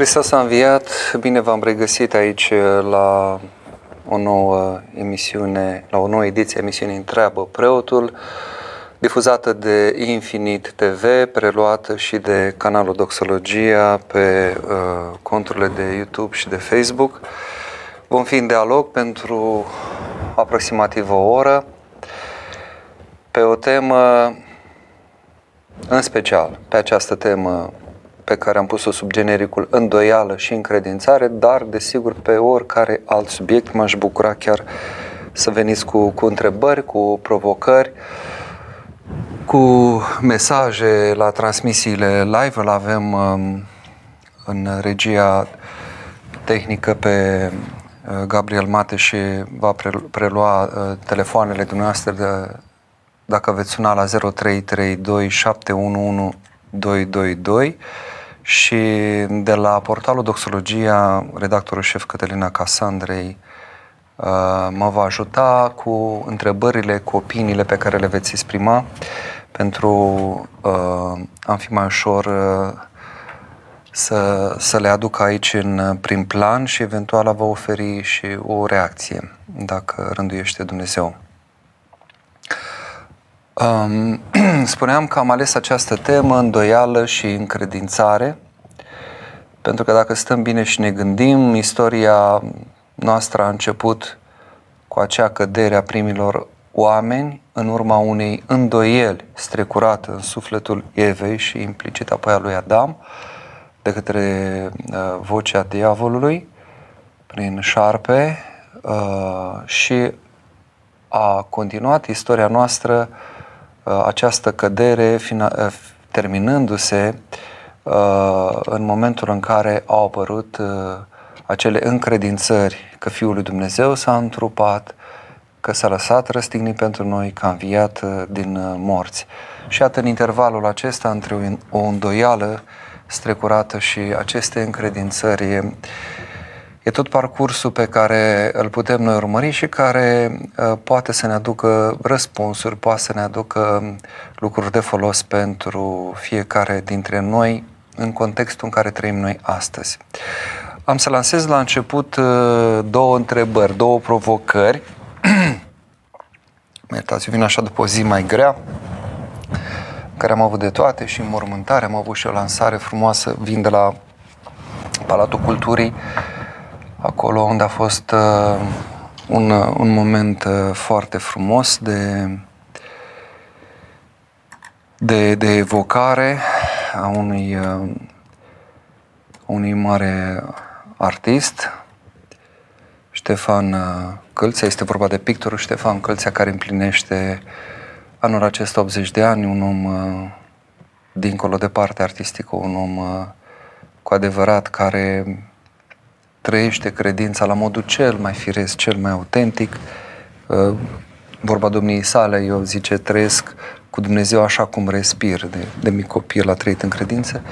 Hristos a înviat, bine v-am regăsit aici la o nouă emisiune, la o nouă ediție a emisiunii Întreabă Preotul, difuzată de Infinit TV, preluată și de canalul Doxologia pe uh, conturile de YouTube și de Facebook. Vom fi în dialog pentru aproximativ o oră pe o temă în special, pe această temă pe care am pus-o sub genericul îndoială și încredințare, dar, desigur, pe oricare alt subiect m-aș bucura chiar să veniți cu, cu întrebări, cu provocări, cu mesaje la transmisiile live. Îl avem um, în regia tehnică pe uh, Gabriel Mate și va prelua uh, telefoanele dumneavoastră de, dacă veți suna la 0332 711 222 și de la portalul Doxologia, redactorul șef Cătălina Casandrei uh, mă va ajuta cu întrebările, cu opiniile pe care le veți exprima pentru uh, a fi mai ușor uh, să, să le aduc aici în prim plan și eventual a vă oferi și o reacție, dacă rânduiește Dumnezeu. Um, spuneam că am ales această temă, îndoială și încredințare, pentru că dacă stăm bine și ne gândim, istoria noastră a început cu acea cădere a primilor oameni în urma unei îndoieli strecurate în sufletul Evei și implicit apoi a lui Adam de către uh, vocea diavolului prin șarpe uh, și a continuat istoria noastră uh, Uh, această cădere uh, terminându-se uh, în momentul în care au apărut acele încredințări că Fiul lui Dumnezeu s-a întrupat, că s-a lăsat răstignit pentru noi, că a înviat din morți. Și iată în intervalul acesta între o îndoială strecurată și aceste încredințări E tot parcursul pe care îl putem noi urmări și care uh, poate să ne aducă răspunsuri, poate să ne aducă lucruri de folos pentru fiecare dintre noi în contextul în care trăim noi astăzi. Am să lansez la început uh, două întrebări, două provocări. Iertați, vin așa după o zi mai grea, care am avut de toate și în mormântare am avut și o lansare frumoasă, vin de la Palatul Culturii, acolo unde a fost uh, un, uh, un moment uh, foarte frumos de, de, de evocare a unui, uh, unui mare artist, Ștefan uh, Călțea. Este vorba de pictorul Ștefan Călțea care împlinește anul acesta 80 de ani, un om uh, dincolo de parte artistică, un om cu adevărat care trăiește credința la modul cel mai firesc, cel mai autentic. Uh, vorba domniei sale, eu zice, trăiesc cu Dumnezeu așa cum respir, de, de mic copil a trăit în credință,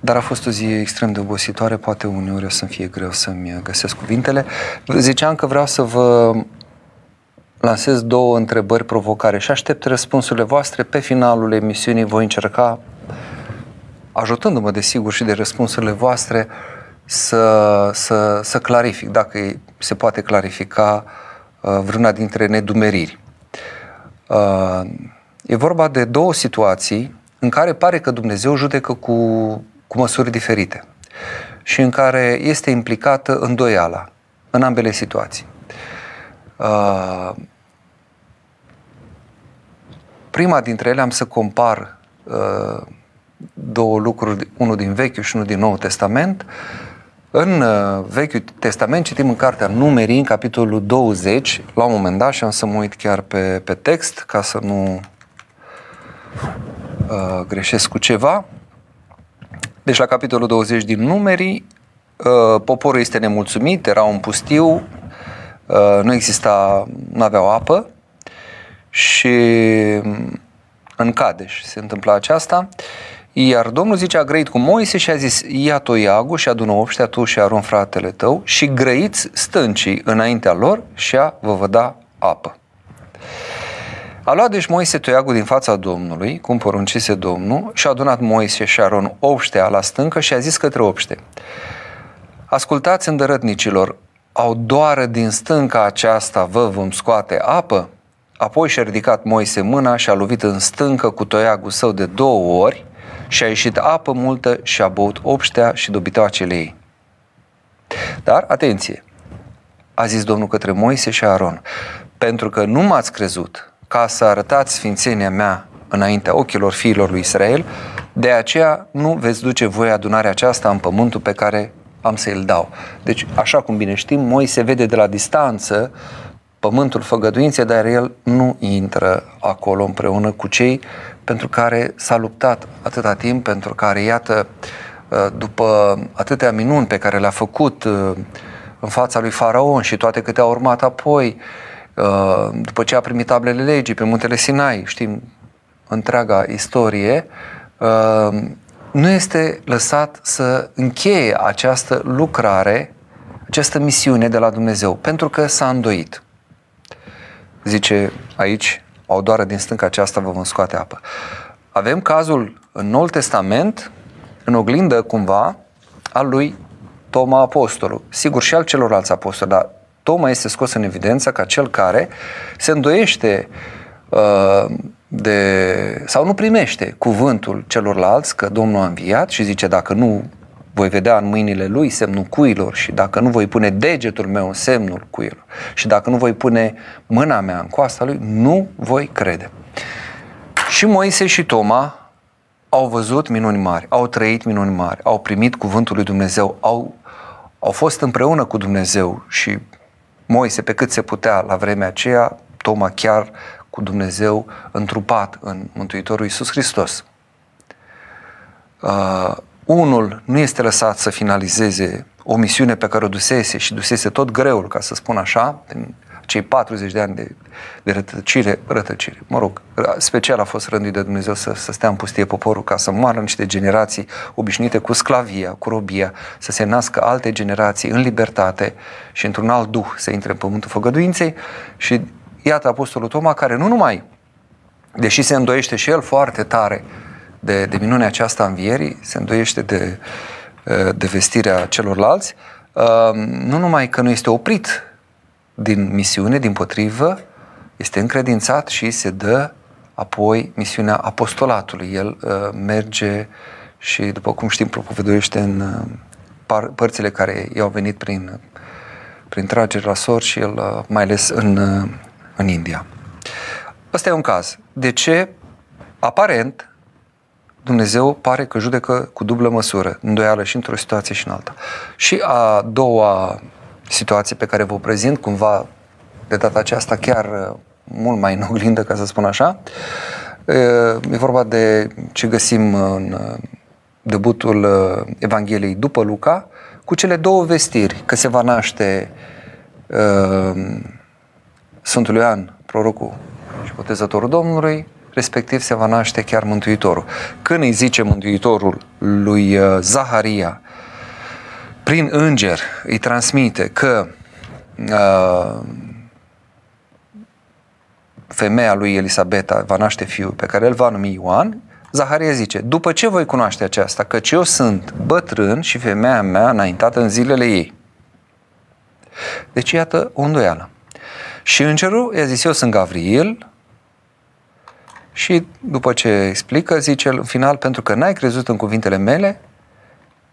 dar a fost o zi extrem de obositoare, poate uneori o să-mi fie greu să-mi găsesc cuvintele. Ziceam că vreau să vă lansez două întrebări provocare și aștept răspunsurile voastre. Pe finalul emisiunii voi încerca, ajutându-mă desigur și de răspunsurile voastre, să, să, să clarific, dacă se poate clarifica uh, vreuna dintre nedumeriri. Uh, e vorba de două situații în care pare că Dumnezeu judecă cu, cu măsuri diferite și în care este implicată îndoiala în ambele situații. Uh, prima dintre ele am să compar două lucruri, unul din Vechiul și unul din Noul Testament, în uh, Vechiul Testament citim în cartea Numerii, în capitolul 20, la un moment dat, și am să mă uit chiar pe, pe text, ca să nu uh, greșesc cu ceva. Deci la capitolul 20 din Numerii, uh, poporul este nemulțumit, era un pustiu, uh, nu exista, nu aveau apă și în Cadeș se întâmpla aceasta. Uh, iar Domnul zice, a grăit cu Moise și a zis, ia toiagul și adună obștea tu și arun fratele tău și grăiți stâncii înaintea lor și a vă vă da apă. A luat deci Moise toiagul din fața Domnului, cum poruncise Domnul, și a adunat Moise și Aron obștea la stâncă și a zis către obște, Ascultați îndărătnicilor, au doară din stânca aceasta vă vom scoate apă? Apoi și-a ridicat Moise mâna și a lovit în stâncă cu toiagul său de două ori și a ieșit apă multă și a băut obștea și dobitoacele ei. Dar, atenție, a zis Domnul către Moise și Aron, pentru că nu m-ați crezut ca să arătați sfințenia mea înaintea ochilor fiilor lui Israel, de aceea nu veți duce voi adunarea aceasta în pământul pe care am să-l dau. Deci, așa cum bine știm, Moise vede de la distanță pământul făgăduinței, dar el nu intră acolo împreună cu cei pentru care s-a luptat atâta timp, pentru care, iată, după atâtea minuni pe care le-a făcut în fața lui Faraon și toate câte au urmat apoi, uh, după ce a primit tablele legii pe muntele Sinai, știm întreaga istorie, uh, nu este lăsat să încheie această lucrare, această misiune de la Dumnezeu, pentru că s-a îndoit. Zice aici, o doară din stânca aceasta vă vom scoate apă. Avem cazul în Noul Testament, în oglindă cumva, al lui Toma apostolul. Sigur și al celorlalți apostoli, dar Toma este scos în evidență ca cel care se îndoiește uh, de, sau nu primește cuvântul celorlalți că Domnul a înviat și zice dacă nu voi vedea în mâinile lui semnul cuilor și dacă nu voi pune degetul meu în semnul cuilor și dacă nu voi pune mâna mea în coasta lui, nu voi crede. Și Moise și Toma au văzut minuni mari, au trăit minuni mari, au primit cuvântul lui Dumnezeu, au, au fost împreună cu Dumnezeu și Moise pe cât se putea la vremea aceea, Toma chiar cu Dumnezeu întrupat în Mântuitorul Iisus Hristos. Uh, unul nu este lăsat să finalizeze o misiune pe care o dusese și dusese tot greul, ca să spun așa, cei 40 de ani de, de rătăcire, rătăcire, mă rog, special a fost rânduit de Dumnezeu să, să stea în pustie poporul ca să moară niște generații obișnuite cu sclavia, cu robia, să se nască alte generații în libertate și într-un alt duh să intre în pământul făgăduinței. Și iată Apostolul Toma care nu numai, deși se îndoiește și el foarte tare de, de minunea aceasta a învierii, se îndoiește de, de vestirea celorlalți, nu numai că nu este oprit din misiune, din potrivă, este încredințat și se dă apoi misiunea apostolatului. El uh, merge și, după cum știm, propovăduiește în uh, par, părțile care i-au venit prin, prin tragere la sor și el, uh, mai ales în, uh, în India. Ăsta e un caz. De ce? Aparent, Dumnezeu pare că judecă cu dublă măsură, îndoială și într-o situație și în alta. Și a doua situație pe care vă prezint, cumva de data aceasta chiar uh, mult mai în oglindă, ca să spun așa. Uh, e vorba de ce găsim în uh, debutul Evangheliei după Luca, cu cele două vestiri, că se va naște uh, Sfântul Ioan, prorocul și botezătorul Domnului, respectiv se va naște chiar Mântuitorul. Când îi zice Mântuitorul lui Zaharia, prin înger îi transmite că uh, femeia lui Elisabeta va naște fiul pe care îl va numi Ioan, Zaharia zice, după ce voi cunoaște aceasta, căci eu sunt bătrân și femeia mea înaintată în zilele ei. Deci iată o îndoială. Și îngerul i-a zis, eu sunt Gavril și după ce explică, zice în final, pentru că n-ai crezut în cuvintele mele,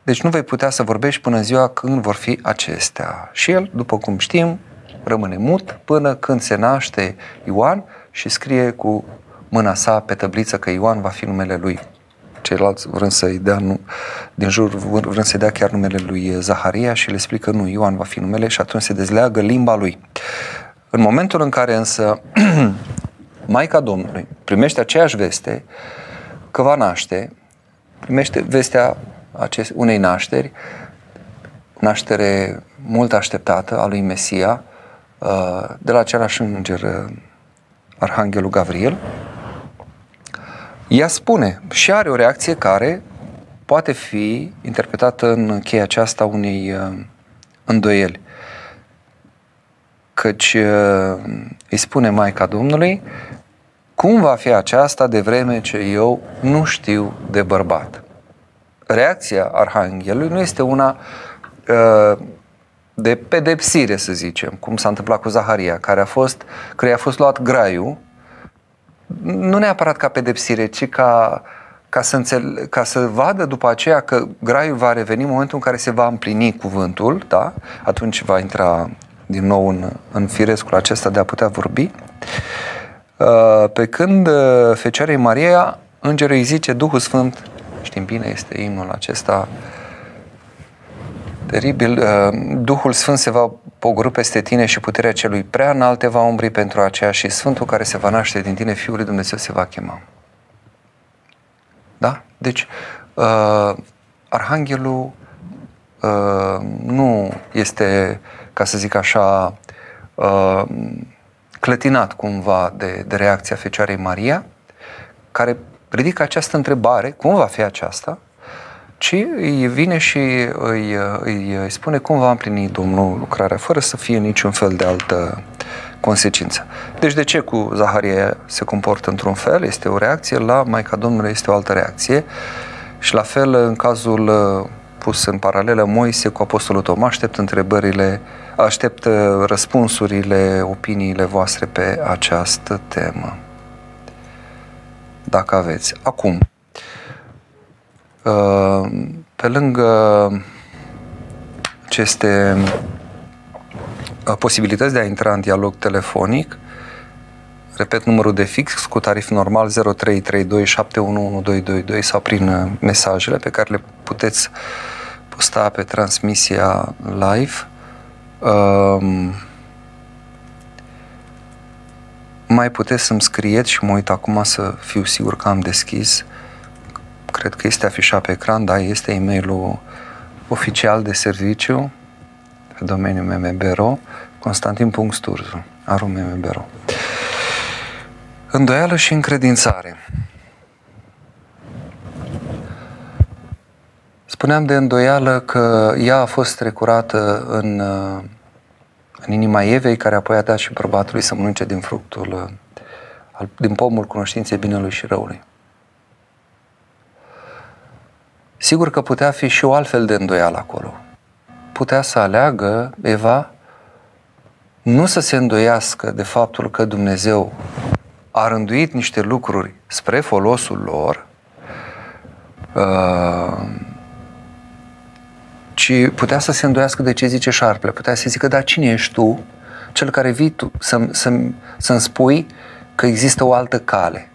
deci nu vei putea să vorbești până în ziua când vor fi acestea. Și el, după cum știm, rămâne mut până când se naște Ioan și scrie cu mâna sa pe tăbliță că Ioan va fi numele lui. Ceilalți vrând să-i dea, nu, din jur vrând să-i dea chiar numele lui Zaharia și le explică nu, Ioan va fi numele și atunci se dezleagă limba lui. În momentul în care însă Maica Domnului primește aceeași veste că va naște, primește vestea acest, unei nașteri, naștere mult așteptată a lui Mesia, uh, de la același înger, uh, Arhanghelul Gabriel, ea spune și are o reacție care poate fi interpretată în cheia aceasta unei uh, îndoieli. Căci îi spune Maica Domnului cum va fi aceasta de vreme ce eu nu știu de bărbat? Reacția arhanghelului nu este una uh, de pedepsire, să zicem, cum s-a întâmplat cu Zaharia, care a fost, care a fost luat graiul, nu neapărat ca pedepsire, ci ca, ca, să înțele- ca să vadă după aceea că graiul va reveni în momentul în care se va împlini cuvântul, da? atunci va intra din nou în, în firescul acesta de a putea vorbi. Uh, pe când uh, Fecioarei Maria, îngerul îi zice, Duhul Sfânt, știm bine, este imnul acesta teribil, uh, Duhul Sfânt se va pogorâ peste tine și puterea celui prea înalt te va umbri pentru aceea și Sfântul care se va naște din tine, Fiul lui Dumnezeu, se va chema. Da? Deci, uh, Arhanghelul uh, nu este, ca să zic așa, uh, clătinat cumva de, de reacția Fecioarei Maria, care ridică această întrebare, cum va fi aceasta, ci îi vine și îi, îi, îi spune cum va împlini Domnul lucrarea, fără să fie niciun fel de altă consecință. Deci de ce cu Zaharie se comportă într-un fel? Este o reacție, la Maica Domnului este o altă reacție și la fel în cazul uh, pus în paralelă Moise cu Apostolul Toma, aștept întrebările, aștept uh, răspunsurile, opiniile voastre pe această temă. Dacă aveți. Acum, uh, pe lângă aceste posibilități de a intra în dialog telefonic, repet numărul de fix cu tarif normal 0332 sau prin uh, mesajele pe care le puteți posta pe transmisia live. Um, mai puteți să-mi scrieți și mă uit acum să fiu sigur că am deschis. Cred că este afișat pe ecran, da, este e-mailul oficial de serviciu pe domeniul MMBRO, constantin.sturzu, arum MMBRO. Îndoială și încredințare. Spuneam de îndoială că ea a fost recurată în, în inima Evei, care apoi a dat și bărbatului să mănânce din fructul, din pomul cunoștinței binelui și răului. Sigur că putea fi și o altfel de îndoială acolo. Putea să aleagă Eva nu să se îndoiască de faptul că Dumnezeu a rânduit niște lucruri spre folosul lor, uh, ci putea să se îndoiască de ce zice șarpele. Putea să zică, dar cine ești tu, cel care vii tu să-mi, să-mi, să-mi spui că există o altă cale.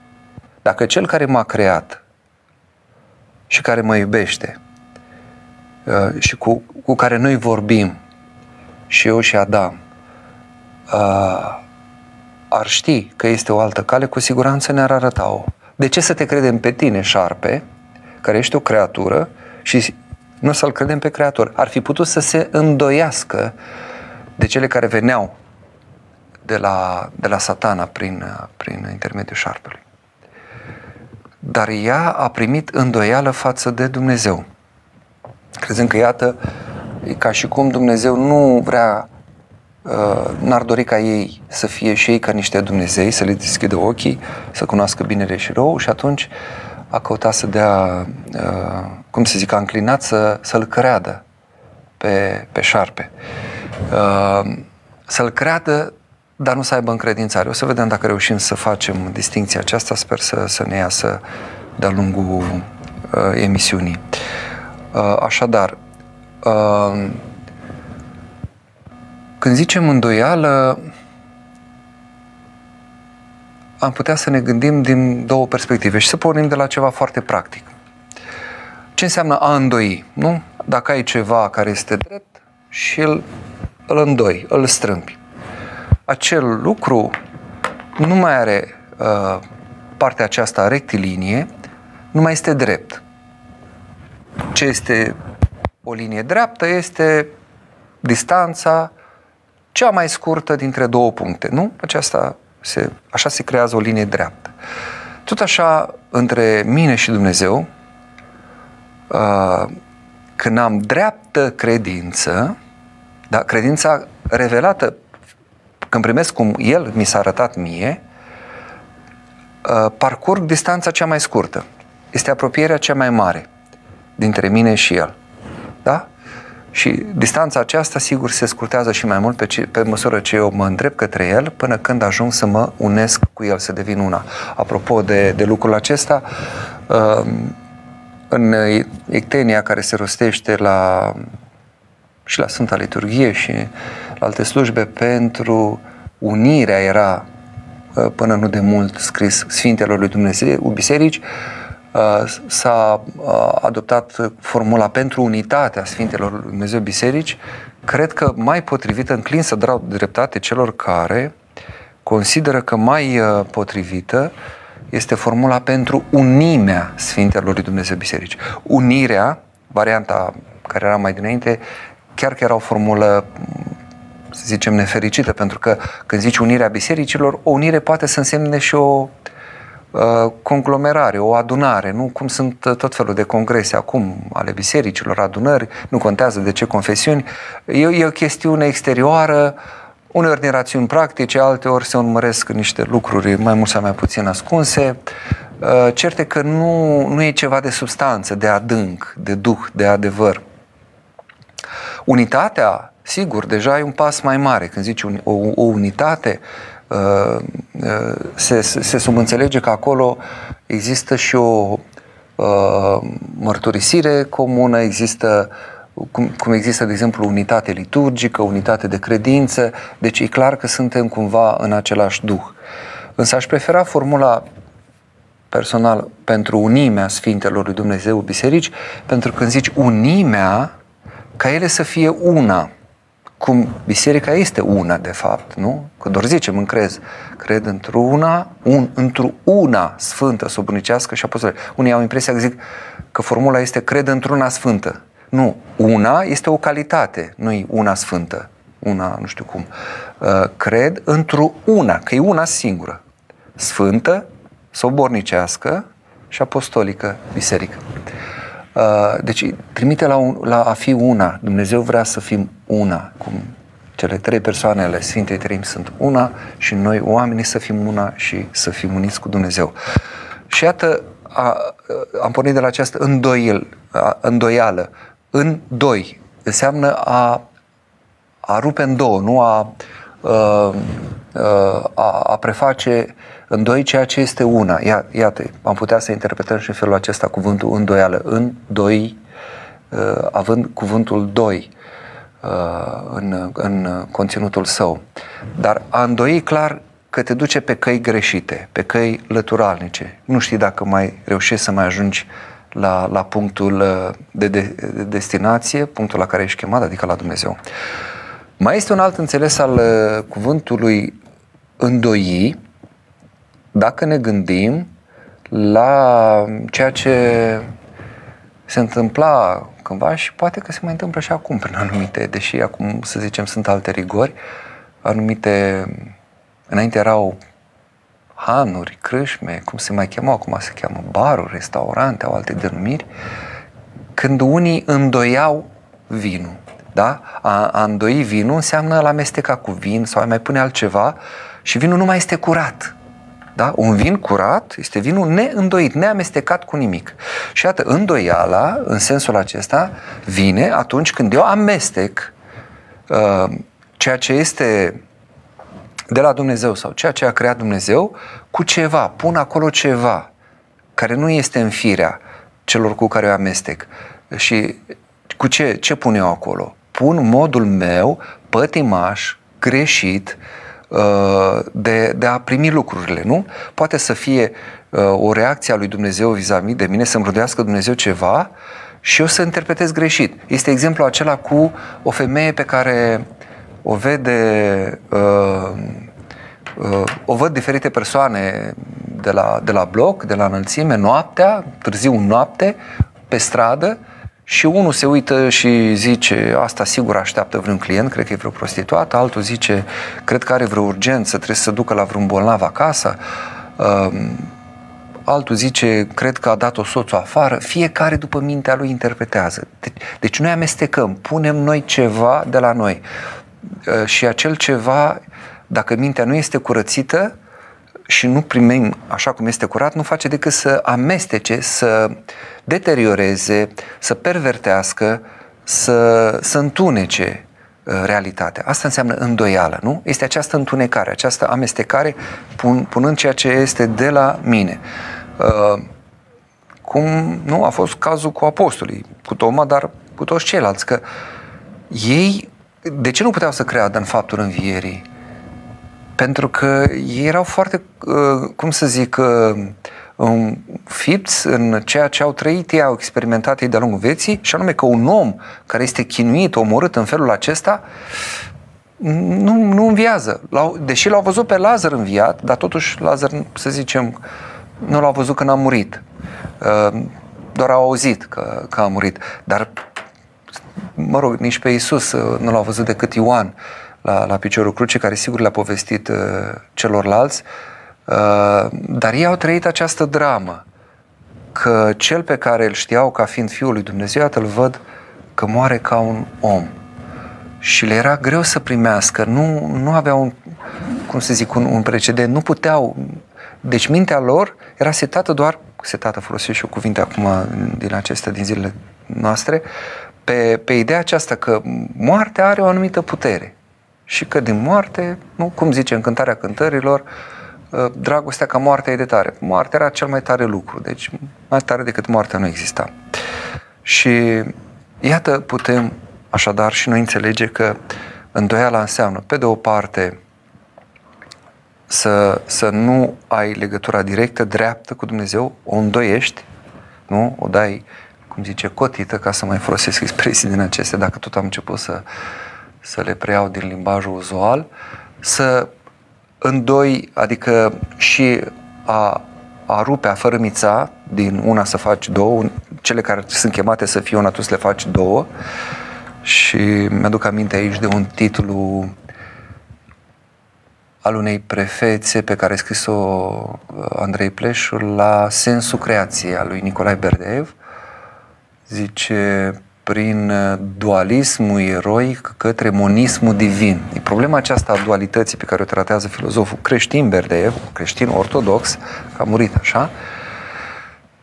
Dacă cel care m-a creat și care mă iubește uh, și cu, cu care noi vorbim, și eu și Adam, uh, ar ști că este o altă cale, cu siguranță ne-ar arăta-o. De ce să te credem pe tine, șarpe, care ești o creatură, și nu să-l credem pe creator? Ar fi putut să se îndoiască de cele care veneau de la, de la satana prin, prin intermediul șarpelui. Dar ea a primit îndoială față de Dumnezeu. Crezând că, iată, e ca și cum Dumnezeu nu vrea Uh, n-ar dori ca ei să fie și ei ca niște Dumnezei, să le deschidă ochii, să cunoască binele și rău și atunci a căutat să dea, uh, cum se zic, a înclinat să, să-l creadă pe, pe șarpe. Uh, să-l creadă, dar nu să aibă încredințare. O să vedem dacă reușim să facem distinția aceasta, sper să, să ne iasă de-a lungul emisiunii. Așadar, când zicem îndoială, am putea să ne gândim din două perspective și să pornim de la ceva foarte practic. Ce înseamnă a îndoi? Nu? Dacă ai ceva care este drept și îl, îl îndoi, îl strâmbi. Acel lucru nu mai are uh, partea aceasta rectilinie, nu mai este drept. Ce este o linie dreaptă este distanța cea mai scurtă dintre două puncte, nu? Aceasta se, așa se creează o linie dreaptă. Tot așa, între mine și Dumnezeu, uh, când am dreaptă credință, da, credința revelată, când primesc cum El mi s-a arătat mie, uh, parcurg distanța cea mai scurtă. Este apropierea cea mai mare dintre mine și el. Da? Și distanța aceasta, sigur, se scurtează și mai mult pe, ce, pe măsură ce eu mă îndrept către el, până când ajung să mă unesc cu el, să devin una. Apropo de, de lucrul acesta, um, în ictenia care se rostește la, și la Sfânta Liturghie și la alte slujbe pentru unirea era uh, până nu de mult scris Sfintelor lui Dumnezeu, biserici, Uh, s-a uh, adoptat formula pentru unitatea Sfintelor lui Dumnezeu Biserici, cred că mai potrivită, înclin să dau dreptate celor care consideră că mai uh, potrivită este formula pentru unimea Sfintelor lui Dumnezeu Biserici. Unirea, varianta care era mai dinainte, chiar că era o formulă să zicem nefericită, pentru că când zici unirea bisericilor, o unire poate să însemne și o Uh, conglomerare, o adunare, nu cum sunt uh, tot felul de congrese acum ale bisericilor, adunări, nu contează de ce confesiuni, e, e o chestiune exterioară, uneori din rațiuni practice, alteori se urmăresc niște lucruri mai mult sau mai puțin ascunse. Uh, certe că nu, nu e ceva de substanță, de adânc, de duh, de adevăr. Unitatea, sigur, deja e un pas mai mare. Când zici un, o, o unitate, Uh, uh, se, se subînțelege că acolo există și o uh, mărturisire comună, există cum, cum există, de exemplu, unitate liturgică, unitate de credință, deci e clar că suntem cumva în același duh. Însă aș prefera formula personal pentru unimea Sfintelor lui Dumnezeu Biserici, pentru că când zici unimea, ca ele să fie una cum biserica este una, de fapt, nu? Că doar zicem, încrez, cred într-una, un, într-una sfântă, subunicească și apostolică. Unii au impresia că zic că formula este cred într-una sfântă. Nu, una este o calitate, nu e una sfântă, una nu știu cum. Uh, cred într-una, că e una singură, sfântă, sobornicească și apostolică biserică. Uh, deci trimite la, un, la a fi una. Dumnezeu vrea să fim una, cum cele trei persoane ale Sfintei Treimi sunt una și noi, oamenii, să fim una și să fim uniți cu Dumnezeu. Și iată, a, am pornit de la această îndoiel, a, îndoială. În doi înseamnă a, a rupe în două, nu a, a, a, a preface în doi ceea ce este una. Ia, iată, am putea să interpretăm și în felul acesta cuvântul îndoială. În doi, uh, având cuvântul doi uh, în, în conținutul său. Dar a îndoi clar că te duce pe căi greșite, pe căi lăturalnice. Nu știi dacă mai reușești să mai ajungi la, la punctul uh, de, de, de destinație, punctul la care ești chemat, adică la Dumnezeu. Mai este un alt înțeles al uh, cuvântului îndoi, dacă ne gândim la ceea ce se întâmpla cândva și poate că se mai întâmplă și acum prin anumite, deși acum, să zicem, sunt alte rigori, anumite, înainte erau hanuri, crâșme, cum se mai chemau, acum se cheamă baruri, restaurante, au alte denumiri, când unii îndoiau vinul. Da? A, a îndoi vinul înseamnă a amesteca cu vin sau a mai pune altceva și vinul nu mai este curat. Da? Un vin curat este vinul neîndoit, neamestecat cu nimic. Și iată, îndoiala, în sensul acesta, vine atunci când eu amestec uh, ceea ce este de la Dumnezeu sau ceea ce a creat Dumnezeu cu ceva, pun acolo ceva care nu este în firea celor cu care eu amestec. Și cu ce, ce pun eu acolo? Pun modul meu pătimaș, greșit, uh, Uh, de, de a primi lucrurile, nu? Poate să fie uh, o reacție a lui Dumnezeu vis-a-vis de mine, să-mi rodească Dumnezeu ceva și eu să interpretez greșit. Este exemplu acela cu o femeie pe care o vede, uh, uh, o văd diferite persoane de la, de la bloc, de la înălțime, noaptea, târziu noapte, pe stradă și unul se uită și zice, asta sigur așteaptă vreun client, cred că e vreo prostituată, altul zice, cred că are vreo urgență, trebuie să ducă la vreun bolnav acasă, um, altul zice, cred că a dat-o soțul afară, fiecare după mintea lui interpretează. Deci, deci noi amestecăm, punem noi ceva de la noi. Uh, și acel ceva, dacă mintea nu este curățită, și nu primim așa cum este curat, nu face decât să amestece, să deterioreze, să pervertească, să, să întunece uh, realitatea. Asta înseamnă îndoială, nu? Este această întunecare, această amestecare pun, punând ceea ce este de la mine. Uh, cum nu a fost cazul cu apostolii, cu Toma, dar cu toți ceilalți, că ei, de ce nu puteau să creadă în faptul învierii? Pentru că ei erau foarte, uh, cum să zic, uh, fipți în ceea ce au trăit ei, au experimentat ei de-a lungul vieții, și anume că un om care este chinuit, omorât în felul acesta, nu, nu înviază. Deși l-au văzut pe Lazar înviat, dar totuși Lazar, să zicem, nu l-au văzut când a murit. Uh, doar au auzit că, că a murit. Dar, mă rog, nici pe Iisus nu l-au văzut decât Ioan la, la piciorul crucii, care sigur le-a povestit uh, celorlalți, uh, dar ei au trăit această dramă, că cel pe care îl știau ca fiind Fiul lui Dumnezeu, iată, îl văd că moare ca un om. Și le era greu să primească, nu, nu aveau, un, cum să zic, un, un precedent, nu puteau. Deci mintea lor era setată doar, setată folosesc și eu cuvinte acum din acestea, din zilele noastre, pe, pe ideea aceasta că moartea are o anumită putere și că din moarte, nu, cum zice în cântarea cântărilor, ă, dragostea ca moartea e de tare. Moartea era cel mai tare lucru, deci mai tare decât moartea nu exista. Și iată, putem așadar și noi înțelege că îndoiala înseamnă, pe de o parte, să, să nu ai legătura directă, dreaptă cu Dumnezeu, o îndoiești, nu? O dai, cum zice, cotită, ca să mai folosesc expresii din acestea, dacă tot am început să, să le preiau din limbajul uzual, să îndoi, adică și a, a rupe, a fărâmița din una să faci două, cele care sunt chemate să fie una, tu să le faci două. Și mi-aduc aminte aici de un titlu al unei prefețe pe care a scris-o uh, Andrei Pleșul la Sensul creației al lui Nicolae Berdeev. Zice, prin uh, dualismul eroic către monismul divin. E problema aceasta a dualității pe care o tratează filozoful creștin Berdeev, creștin ortodox, a murit așa,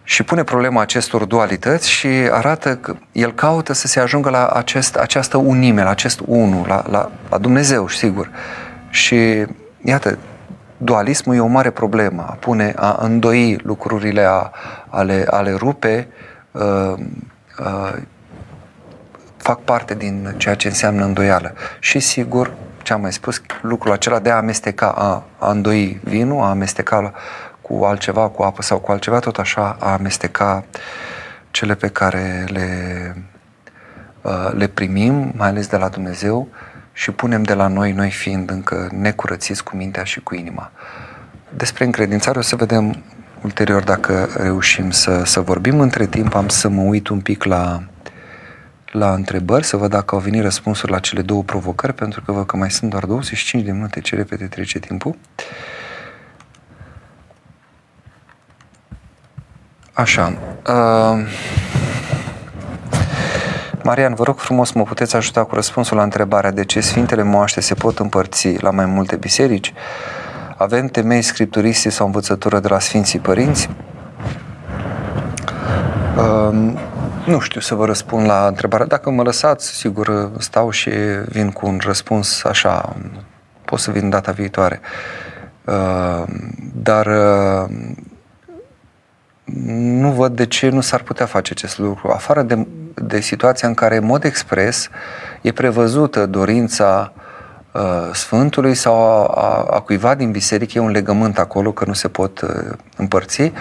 și pune problema acestor dualități și arată că el caută să se ajungă la acest, această unime, la acest unu, la, la, la Dumnezeu, sigur. Și iată, dualismul e o mare problemă, a pune, a îndoi lucrurile, a, a, le, a le rupe, uh, uh, fac parte din ceea ce înseamnă îndoială. Și sigur, ce am mai spus, lucrul acela de a amesteca, a, a îndoi vinul, a amesteca cu altceva, cu apă sau cu altceva, tot așa a amesteca cele pe care le, uh, le primim, mai ales de la Dumnezeu, și punem de la noi, noi fiind încă necurățiți cu mintea și cu inima. Despre încredințare o să vedem ulterior dacă reușim să, să vorbim. Între timp am să mă uit un pic la la întrebări, să văd dacă au venit răspunsuri la cele două provocări, pentru că văd că mai sunt doar 25 de minute, ce repede trece timpul. Așa. Uh, Marian, vă rog frumos, mă puteți ajuta cu răspunsul la întrebarea de ce Sfintele Moaște se pot împărți la mai multe biserici? Avem temei scripturiste sau învățătură de la Sfinții Părinți? Uh, nu știu să vă răspund la întrebarea. Dacă mă lăsați, sigur, stau și vin cu un răspuns așa. Pot să vin data viitoare. Uh, dar uh, nu văd de ce nu s-ar putea face acest lucru. Afară de, de situația în care, în mod expres, e prevăzută dorința uh, Sfântului sau a, a, a cuiva din biserică, e un legământ acolo că nu se pot împărți,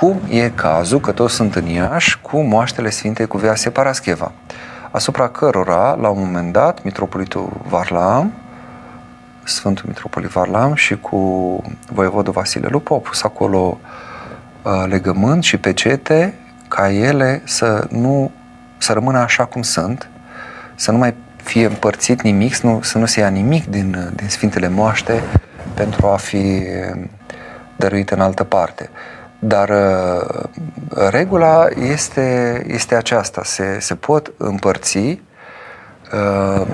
cum e cazul, că toți sunt în Iași, cu moaștele Sfintei Cuvioase Parascheva, asupra cărora, la un moment dat, Mitropolitul Varlam, Sfântul Mitropolit Varlam și cu voievodul Vasile Lupu au pus acolo uh, legământ și pecete ca ele să nu să rămână așa cum sunt, să nu mai fie împărțit nimic, să nu, să nu se ia nimic din, din Sfintele Moaște pentru a fi dăruit în altă parte. Dar uh, regula este, este aceasta, se, se pot împărți uh,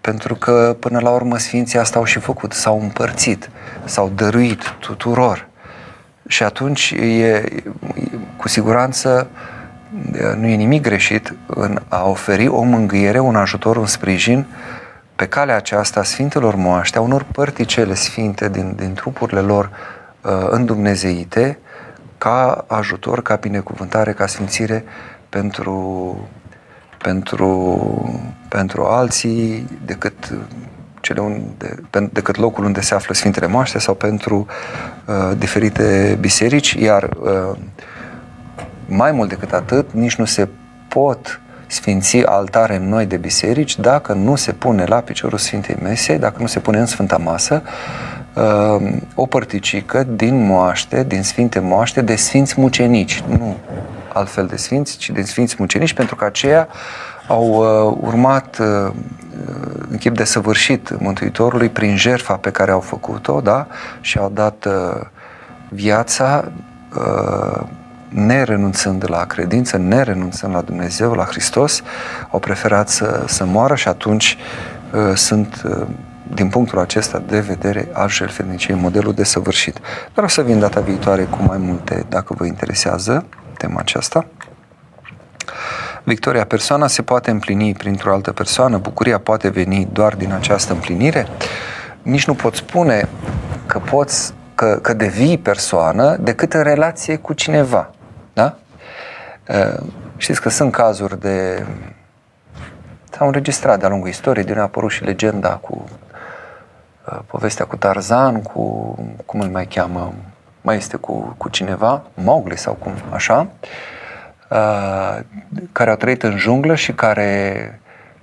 pentru că până la urmă Sfinții asta au și făcut, s-au împărțit, s-au dăruit tuturor. Și atunci e, cu siguranță nu e nimic greșit în a oferi o mângâiere, un ajutor, un sprijin pe calea aceasta Sfintelor Moaște, a unor părticele sfinte din, din trupurile lor uh, îndumnezeite, ca ajutor, ca binecuvântare, ca sfințire pentru, pentru, pentru alții decât cele unde, decât locul unde se află Sfintele Moaște sau pentru uh, diferite biserici, iar uh, mai mult decât atât, nici nu se pot sfinți altare noi de biserici dacă nu se pune la piciorul Sfintei Mese, dacă nu se pune în Sfânta Masă uh, o părticică din moaște, din Sfinte Moaște, de Sfinți Mucenici, nu altfel de Sfinți, ci de Sfinți Mucenici, pentru că aceia au uh, urmat uh, în chip de săvârșit Mântuitorului prin jertfa pe care au făcut-o, da? Și au dat viața nerenunțând la credință, nerenunțând la Dumnezeu, la Hristos, au preferat să, să moară și atunci uh, sunt, uh, din punctul acesta de vedere, al jertfeniciei, modelul de săvârșit. Dar o să vin data viitoare cu mai multe, dacă vă interesează tema aceasta. Victoria persoana se poate împlini printr-o altă persoană, bucuria poate veni doar din această împlinire. Nici nu pot spune că poți că, că devii persoană decât în relație cu cineva. Da? Știți că sunt cazuri de... S-au înregistrat de-a lungul istoriei, din a apărut și legenda cu povestea cu Tarzan, cu, cum îl mai cheamă, mai este cu, cu cineva, Mowgli sau cum, așa, care au trăit în junglă și care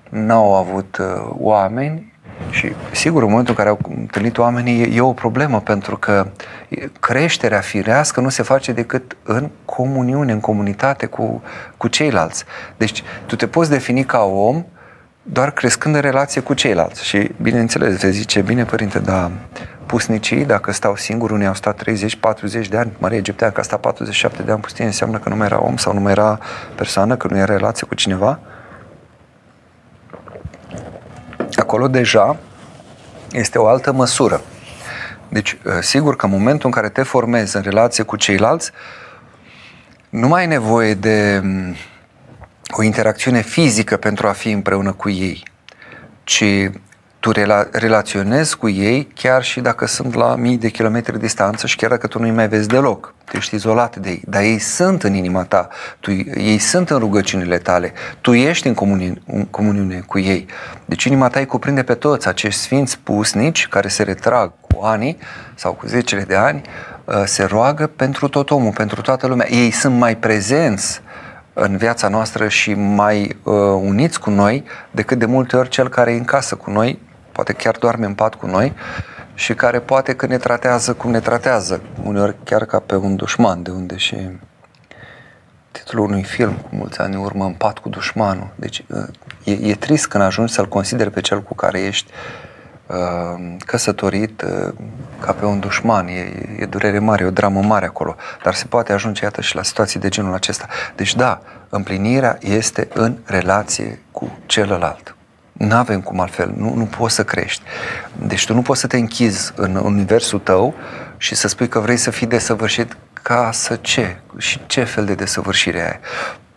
n-au avut oameni și sigur, în momentul în care au întâlnit oamenii, e, e o problemă, pentru că creșterea firească nu se face decât în comuniune, în comunitate cu, cu ceilalți. Deci, tu te poți defini ca om doar crescând în relație cu ceilalți. Și, bineînțeles, vezi zice, bine, părinte, dar pusnicii, dacă stau singuri, unii au stat 30-40 de ani, Maria Egiptean, că a stat 47 de ani pustie, înseamnă că nu mai era om sau nu mai era persoană, că nu era relație cu cineva. Acolo deja este o altă măsură. Deci, ă, sigur că în momentul în care te formezi în relație cu ceilalți, nu mai ai nevoie de o interacțiune fizică pentru a fi împreună cu ei, ci tu rela- relaționezi cu ei chiar și dacă sunt la mii de kilometri distanță și chiar dacă tu nu-i mai vezi deloc. Tu ești izolat de ei, dar ei sunt în inima ta, tu, ei sunt în rugăciunile tale, tu ești în, comuni- în comuniune cu ei. Deci inima ta îi cuprinde pe toți acești sfinți pusnici care se retrag cu ani sau cu zecile de ani, uh, se roagă pentru tot omul, pentru toată lumea. Ei sunt mai prezenți în viața noastră și mai uh, uniți cu noi decât de multe ori cel care e în casă cu noi poate chiar doarme în pat cu noi și care poate că ne tratează cum ne tratează, uneori chiar ca pe un dușman, de unde și titlul unui film cu mulți ani în urmă, în pat cu dușmanul. Deci e, e trist când ajungi să-l consideri pe cel cu care ești uh, căsătorit uh, ca pe un dușman. E, e durere mare, e o dramă mare acolo. Dar se poate ajunge, iată, și la situații de genul acesta. Deci da, împlinirea este în relație cu celălalt. Nu avem cum altfel, nu, nu poți să crești. Deci tu nu poți să te închizi în universul tău și să spui că vrei să fii desăvârșit ca să ce? Și ce fel de desăvârșire ai?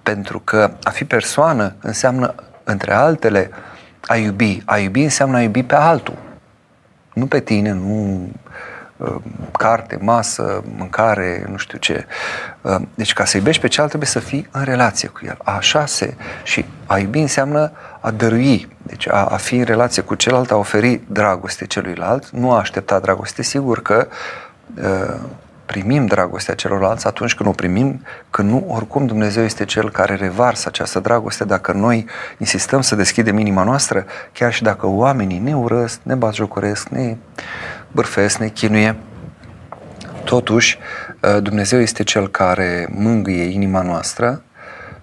Pentru că a fi persoană înseamnă, între altele, a iubi. A iubi înseamnă a iubi pe altul. Nu pe tine, nu uh, carte, masă, mâncare, nu știu ce. Uh, deci ca să iubești pe cealaltă trebuie să fii în relație cu el. Așa se. Și a iubi înseamnă a dărui, deci a, a fi în relație cu celălalt, a oferi dragoste celuilalt, nu a aștepta dragoste. Sigur că uh, primim dragostea celorlalți atunci când o primim, că nu, oricum Dumnezeu este Cel care revarsă această dragoste. Dacă noi insistăm să deschidem inima noastră, chiar și dacă oamenii ne urăsc, ne batjocoresc, ne bârfesc, ne chinuie, totuși Dumnezeu este Cel care mângâie inima noastră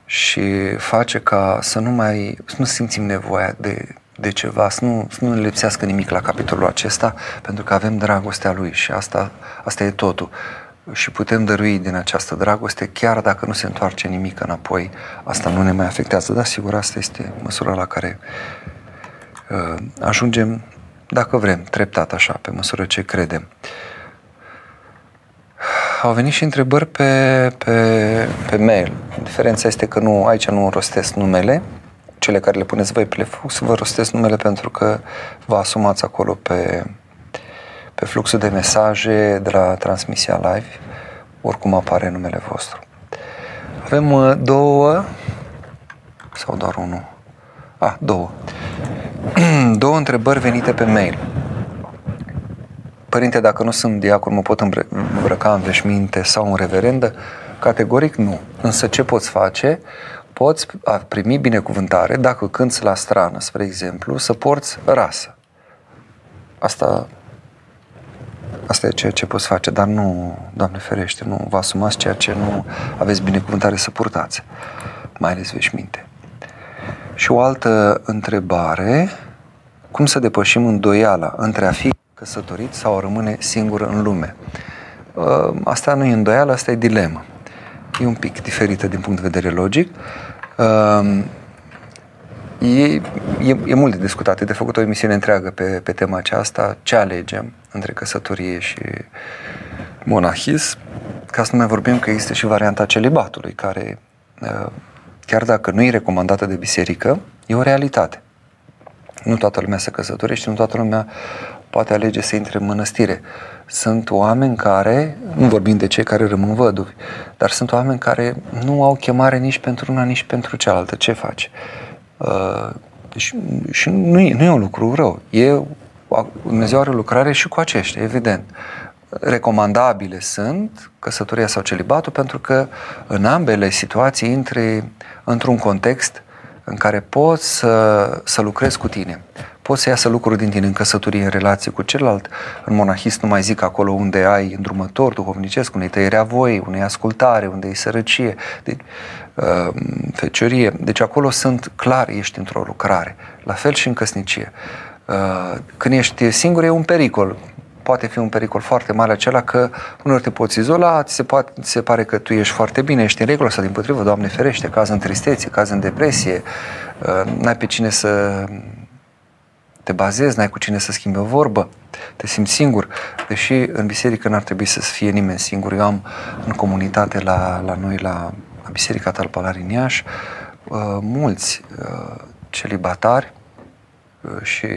și face ca să nu mai să nu simțim nevoia de, de ceva, să nu, să nu ne lipsească nimic la capitolul acesta, pentru că avem dragostea Lui și asta, asta e totul. Și putem dărui din această dragoste, chiar dacă nu se întoarce nimic înapoi, asta nu ne mai afectează. Dar sigur, asta este măsura la care uh, ajungem, dacă vrem, treptat așa, pe măsură ce credem. Au venit și întrebări pe, pe, pe mail. Diferența este că nu, aici nu rostesc numele, cele care le puneți voi pe flux, vă rostesc numele pentru că vă asumați acolo pe, pe fluxul de mesaje de la transmisia live, oricum apare numele vostru. Avem uh, două sau doar unul? Ah, două. două întrebări venite pe mail. Părinte, dacă nu sunt diacon, mă pot îmbrăca în veșminte sau în reverendă? Categoric nu. Însă ce poți face? Poți primi binecuvântare dacă cânți la strană, spre exemplu, să porți rasă. Asta, asta e ceea ce poți face, dar nu, Doamne ferește, nu vă asumați ceea ce nu aveți binecuvântare să purtați, mai ales veșminte. Și o altă întrebare, cum să depășim îndoiala între a fi căsătorit sau a rămâne singur în lume? Ă, asta nu e îndoială, asta e dilemă. E un pic diferită din punct de vedere logic. Ă, e, e, e mult de discutat, e de făcut o emisiune întreagă pe, pe tema aceasta, ce alegem între căsătorie și monahism, ca să nu mai vorbim că există și varianta celibatului, care ă, chiar dacă nu e recomandată de biserică, e o realitate. Nu toată lumea se căsătorește, nu toată lumea poate alege să intre în mănăstire. Sunt oameni care, nu vorbim de cei care rămân văduvi, dar sunt oameni care nu au chemare nici pentru una, nici pentru cealaltă. Ce faci? Uh, și, și nu, e, nu e un lucru rău. E, Dumnezeu are lucrare și cu aceștia, evident recomandabile sunt căsătoria sau celibatul pentru că în ambele situații intri într-un context în care poți să, să lucrezi cu tine. Poți să iasă lucruri din tine în căsătorie, în relație cu celălalt. În monahist nu mai zic acolo unde ai îndrumător duhovnicesc, unde e tăierea voii, unde e ascultare, unde e sărăcie, de, uh, feciorie. Deci acolo sunt clar, ești într-o lucrare. La fel și în căsnicie. Uh, când ești singur e un pericol poate fi un pericol foarte mare acela că uneori te poți izola, ți se, poate, ți se pare că tu ești foarte bine, ești în regulă sau din potrivă, Doamne ferește, caz în tristețe, caz în depresie, uh, n-ai pe cine să te bazezi, n-ai cu cine să schimbi o vorbă, te simți singur. Deși în biserică n-ar trebui să fie nimeni singur. Eu am în comunitate la, la noi, la, la Biserica Talpalari în Iași, uh, mulți uh, celibatari și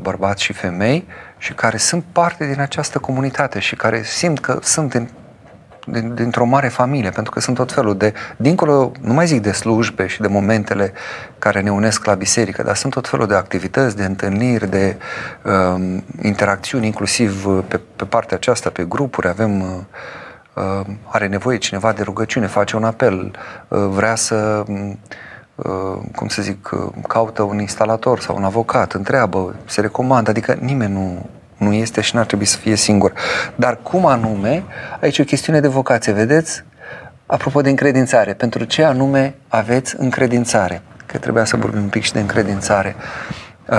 bărbați și femei și care sunt parte din această comunitate și care simt că sunt din, din, dintr-o mare familie, pentru că sunt tot felul de, dincolo, nu mai zic de slujbe și de momentele care ne unesc la biserică, dar sunt tot felul de activități, de întâlniri, de uh, interacțiuni, inclusiv pe, pe partea aceasta, pe grupuri, avem uh, are nevoie cineva de rugăciune, face un apel, uh, vrea să Uh, cum să zic, uh, caută un instalator sau un avocat, întreabă, se recomandă, adică nimeni nu, nu este și n-ar trebui să fie singur. Dar cum anume, aici e o chestiune de vocație, vedeți? Apropo de încredințare, pentru ce anume aveți încredințare? Că trebuia să vorbim un pic și de încredințare. Uh,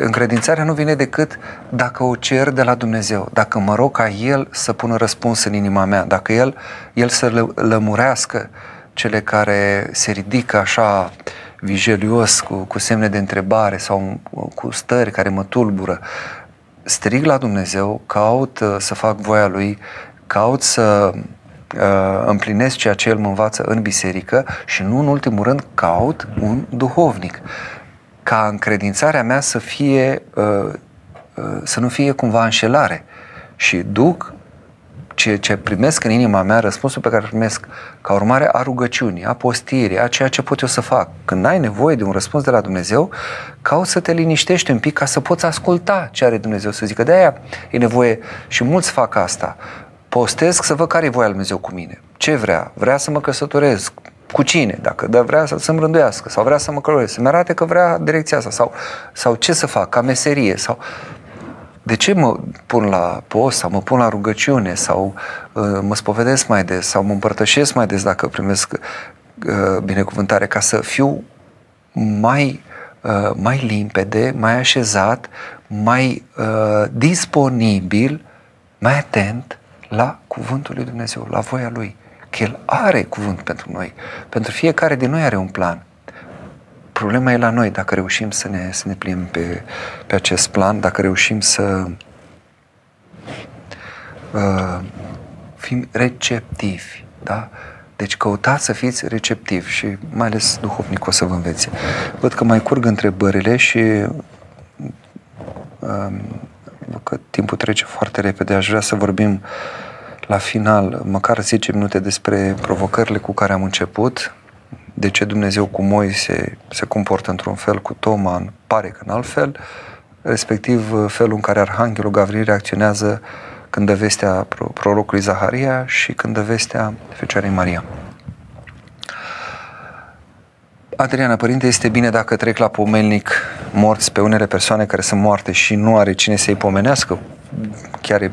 încredințarea nu vine decât dacă o cer de la Dumnezeu, dacă mă rog ca El să pună răspuns în inima mea, dacă El, El să lămurească cele care se ridică așa vigelios, cu, cu semne de întrebare sau cu stări care mă tulbură, strig la Dumnezeu, caut uh, să fac voia Lui, caut să uh, împlinesc ceea ce El mă învață în biserică și nu în ultimul rând caut un duhovnic. Ca încredințarea mea să fie, uh, uh, să nu fie cumva înșelare și duc ce, ce primesc în inima mea, răspunsul pe care îl primesc ca urmare a rugăciunii, a postirii, a ceea ce pot eu să fac. Când ai nevoie de un răspuns de la Dumnezeu, cauți să te liniștești un pic ca să poți asculta ce are Dumnezeu să zică. De aia e nevoie și mulți fac asta. Postesc să văd care e voia lui Dumnezeu cu mine. Ce vrea? Vrea să mă căsătoresc? Cu cine? Dacă da, vrea să, să-mi rânduiască sau vrea să mă călătoresc, să-mi arate că vrea direcția asta sau, sau ce să fac, ca meserie sau de ce mă pun la post sau mă pun la rugăciune sau uh, mă spovedesc mai des sau mă împărtășesc mai des dacă primesc uh, binecuvântare ca să fiu mai, uh, mai limpede, mai așezat, mai uh, disponibil, mai atent la cuvântul lui Dumnezeu, la voia lui. Că El are cuvânt pentru noi. Pentru fiecare din noi are un plan Problema e la noi, dacă reușim să ne, să ne plim pe, pe acest plan, dacă reușim să uh, fim receptivi, da? Deci căutați să fiți receptivi și mai ales duhovnic o să vă învețe. Văd că mai curg întrebările și um, că timpul trece foarte repede, aș vrea să vorbim la final, măcar 10 minute despre provocările cu care am început, de ce Dumnezeu cu Moise se comportă într-un fel, cu Toma pare că în alt fel, respectiv felul în care Arhanghelul Gavril reacționează când dă vestea prorocului Zaharia și când dă vestea Fecioarei Maria. Adriana, părinte, este bine dacă trec la pomelnic morți pe unele persoane care sunt moarte și nu are cine să-i pomenească? Chiar e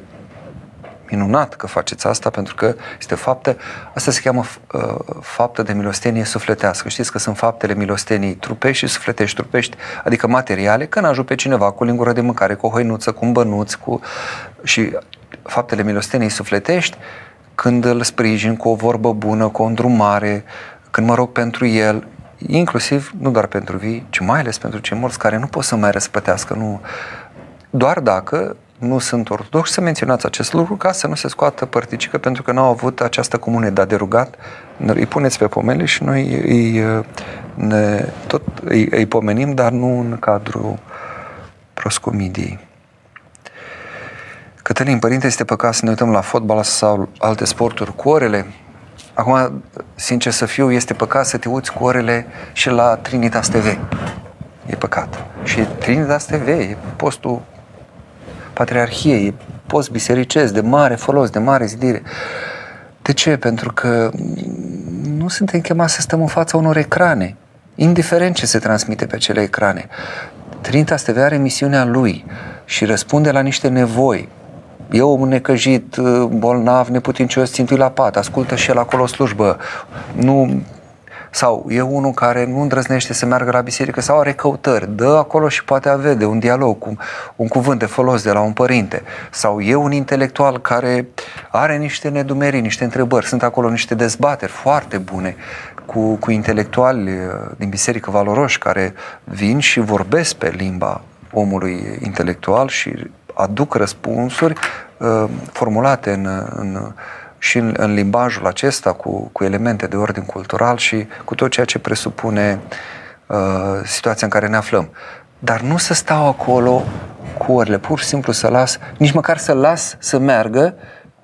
minunat că faceți asta pentru că este faptă, asta se cheamă uh, faptă de milostenie sufletească. Știți că sunt faptele milostenii trupești și sufletești trupești, adică materiale, când ajut pe cineva cu lingură de mâncare, cu o hăinuță, cu un bănuț, cu... și faptele milosteniei sufletești, când îl sprijin cu o vorbă bună, cu o îndrumare, când mă rog pentru el, inclusiv, nu doar pentru vii, ci mai ales pentru cei morți care nu pot să mai răspătească, nu, doar dacă nu sunt ortodoxi, să menționați acest lucru ca să nu se scoată părticică pentru că nu au avut această comune de rugat. Îi puneți pe pomele și noi îi, ne, tot îi, îi pomenim, dar nu în cadrul proscomidiei. Cătălin, părinte, este păcat să ne uităm la fotbal sau alte sporturi cu orele? Acum, sincer să fiu, este păcat să te uiți cu orele și la Trinitas TV. E păcat. Și Trinitas TV e postul patriarhiei, e post bisericesc de mare folos, de mare zidire. De ce? Pentru că nu suntem chemați să stăm în fața unor ecrane, indiferent ce se transmite pe acele ecrane. Trinitas TV are misiunea lui și răspunde la niște nevoi eu, un necăjit, uh, bolnav, neputincios, țintuit la pat, ascultă și el acolo slujbă. Nu sau e unul care nu îndrăznește să meargă la biserică sau are căutări, dă acolo și poate avea de un dialog cu un cuvânt de folos de la un părinte. Sau e un intelectual care are niște nedumerii, niște întrebări, sunt acolo niște dezbateri foarte bune cu, cu intelectuali uh, din biserică valoroși care vin și vorbesc pe limba omului intelectual și aduc răspunsuri uh, formulate în, în, și în, în limbajul acesta cu, cu elemente de ordin cultural și cu tot ceea ce presupune uh, situația în care ne aflăm. Dar nu să stau acolo cu orele, pur și simplu să las, nici măcar să las să meargă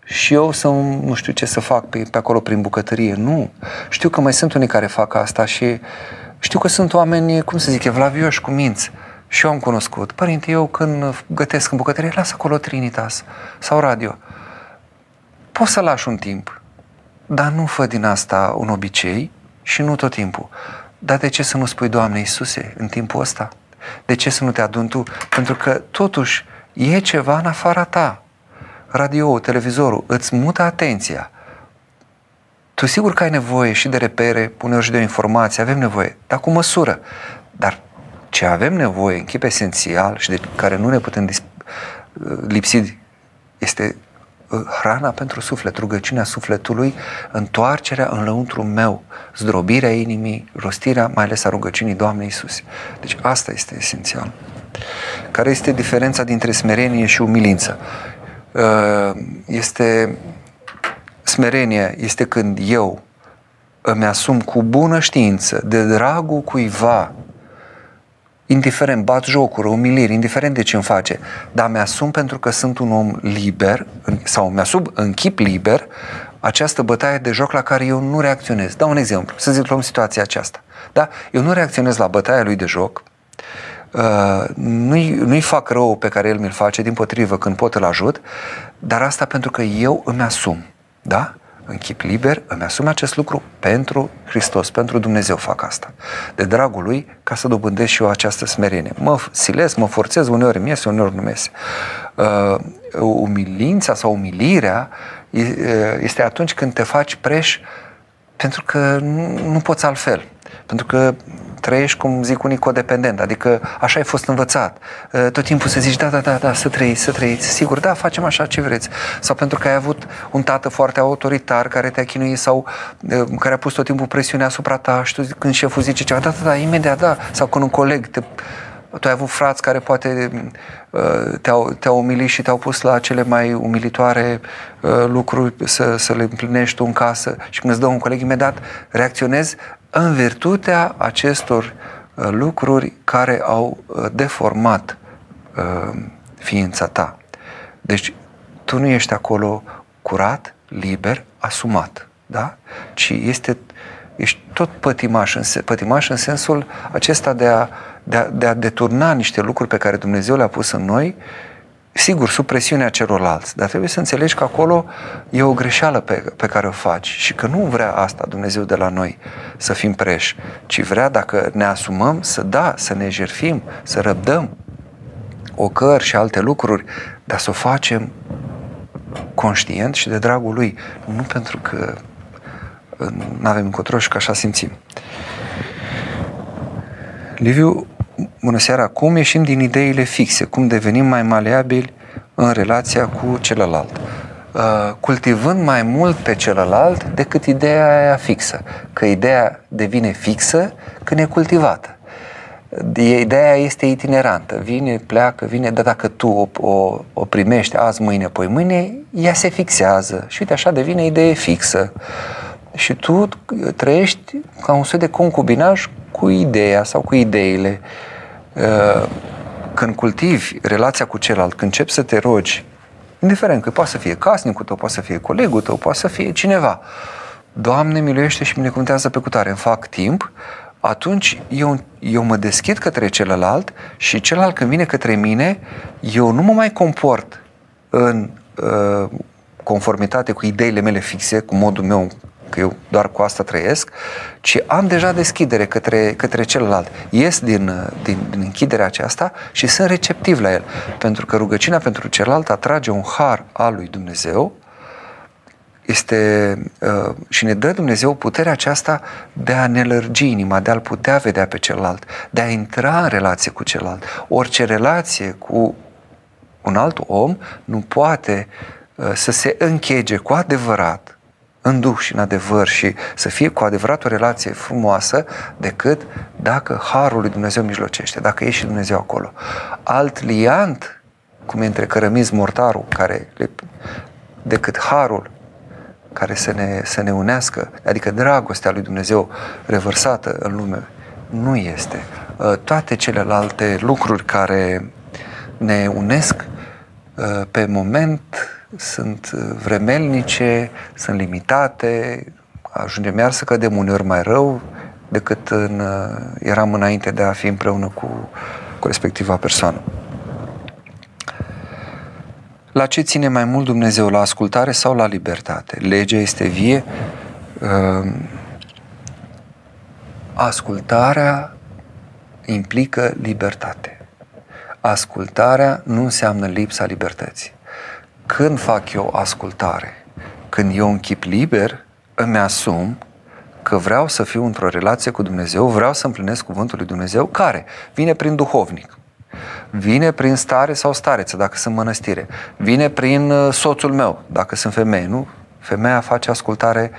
și eu să nu știu ce să fac pe, pe acolo prin bucătărie. Nu. Știu că mai sunt unii care fac asta și știu că sunt oameni, cum să zic, evlavioși cu minți. Uh, și eu am cunoscut. Părinte, eu când gătesc în bucătărie, las acolo Trinitas sau radio. Poți să lași un timp, dar nu fă din asta un obicei și nu tot timpul. Dar de ce să nu spui, Doamne Iisuse, în timpul ăsta? De ce să nu te adun tu? Pentru că, totuși, e ceva în afara ta. Radio, televizorul, îți mută atenția. Tu sigur că ai nevoie și de repere, uneori și de o informație, avem nevoie, dar cu măsură. Dar ce avem nevoie în chip esențial și de care nu ne putem lipsi este uh, hrana pentru suflet, rugăciunea sufletului, întoarcerea în lăuntru meu, zdrobirea inimii, rostirea mai ales a rugăciunii Doamnei Isus. Deci asta este esențial. Care este diferența dintre smerenie și umilință? Uh, este smerenie este când eu îmi asum cu bună știință, de dragul cuiva, indiferent, bat jocuri, umiliri, indiferent de ce îmi face, dar mi-asum pentru că sunt un om liber sau mi-asum în chip liber această bătaie de joc la care eu nu reacționez. Dau un exemplu, să zic luăm situația aceasta. Da? Eu nu reacționez la bătaia lui de joc, Uh, nu-i, nu-i fac rău pe care el mi-l face, din potrivă, când pot îl ajut, dar asta pentru că eu îmi asum. Da? În chip liber, îmi asum acest lucru pentru Hristos, pentru Dumnezeu fac asta. De dragul Lui, ca să dobândesc și eu această smerenie. Mă silesc, mă forțez, uneori mi iese, uneori nu mi iese. Uh, umilința sau umilirea uh, este atunci când te faci preș pentru că nu, nu poți altfel. Pentru că trăiești, cum zic unii, codependent, adică așa ai fost învățat. Uh, tot timpul să zici, da, da, da, da, să trăiți, să trăiți, sigur, da, facem așa ce vreți. Sau pentru că ai avut un tată foarte autoritar care te-a chinuit sau uh, care a pus tot timpul presiune asupra ta și tu când șeful zice ceva, da, da, da, imediat, da, sau când un coleg te tu ai avut frați care poate uh, te-au, te-au umilit și te-au pus la cele mai umilitoare uh, lucruri să, să le împlinești tu în casă și când îți dă un coleg imediat reacționezi în virtutea acestor uh, lucruri care au deformat ființa ta. Deci tu nu ești acolo curat, liber, asumat, da? Ci este, ești tot pătimaș în, pătimaș în sensul acesta de a de a, de a deturna niște lucruri pe care Dumnezeu le-a pus în noi, sigur, sub presiunea celorlalți, dar trebuie să înțelegi că acolo e o greșeală pe, pe care o faci și că nu vrea asta Dumnezeu de la noi, să fim preși, ci vrea, dacă ne asumăm, să da, să ne jerfim, să răbdăm ocări și alte lucruri, dar să o facem conștient și de dragul Lui, nu pentru că nu avem încotro și că așa simțim. Liviu Bună seara! Cum ieșim din ideile fixe? Cum devenim mai maleabili în relația cu celălalt? Uh, cultivând mai mult pe celălalt decât ideea aia fixă. Că ideea devine fixă când e cultivată. Ideea este itinerantă. Vine, pleacă, vine, dar dacă tu o, o, o primești azi, mâine, poi mâine, ea se fixează. Și uite, așa devine idee fixă. Și tu trăiești ca un soi de concubinaj cu ideea sau cu ideile. Uh, când cultivi relația cu celălalt, când începi să te rogi, indiferent că poate să fie casnicul tău, poate să fie colegul tău, poate să fie cineva, Doamne, miluiește și binecuvântează pe cutare, îmi fac timp, atunci eu, eu mă deschid către celălalt și celălalt când vine către mine, eu nu mă mai comport în uh, conformitate cu ideile mele fixe, cu modul meu că eu doar cu asta trăiesc, ci am deja deschidere către, către celălalt. Ies din, din, din închiderea aceasta și sunt receptiv la el. Pentru că rugăciunea pentru celălalt atrage un har al lui Dumnezeu este, uh, și ne dă Dumnezeu puterea aceasta de a ne lărgi inima, de a-l putea vedea pe celălalt, de a intra în relație cu celălalt. Orice relație cu un alt om nu poate uh, să se închege cu adevărat în duh și în adevăr și să fie cu adevărat o relație frumoasă decât dacă Harul lui Dumnezeu mijlocește, dacă e și Dumnezeu acolo. Alt liant, cum e între cărămizi mortarul, care, decât Harul care să ne, să ne unească, adică dragostea lui Dumnezeu revărsată în lume, nu este. Uh, toate celelalte lucruri care ne unesc uh, pe moment sunt uh, vremelnice, sunt limitate, ajungem iar să cădem uneori mai rău decât în, uh, eram înainte de a fi împreună cu, cu respectiva persoană. La ce ține mai mult Dumnezeu, la ascultare sau la libertate? Legea este vie. Uh, ascultarea implică libertate. Ascultarea nu înseamnă lipsa libertății. Când fac eu ascultare? Când eu în chip liber îmi asum că vreau să fiu într-o relație cu Dumnezeu, vreau să împlinesc cuvântul lui Dumnezeu, care? Vine prin duhovnic, vine prin stare sau stareță, dacă sunt mănăstire, vine prin uh, soțul meu, dacă sunt femeie, nu? Femeia face ascultare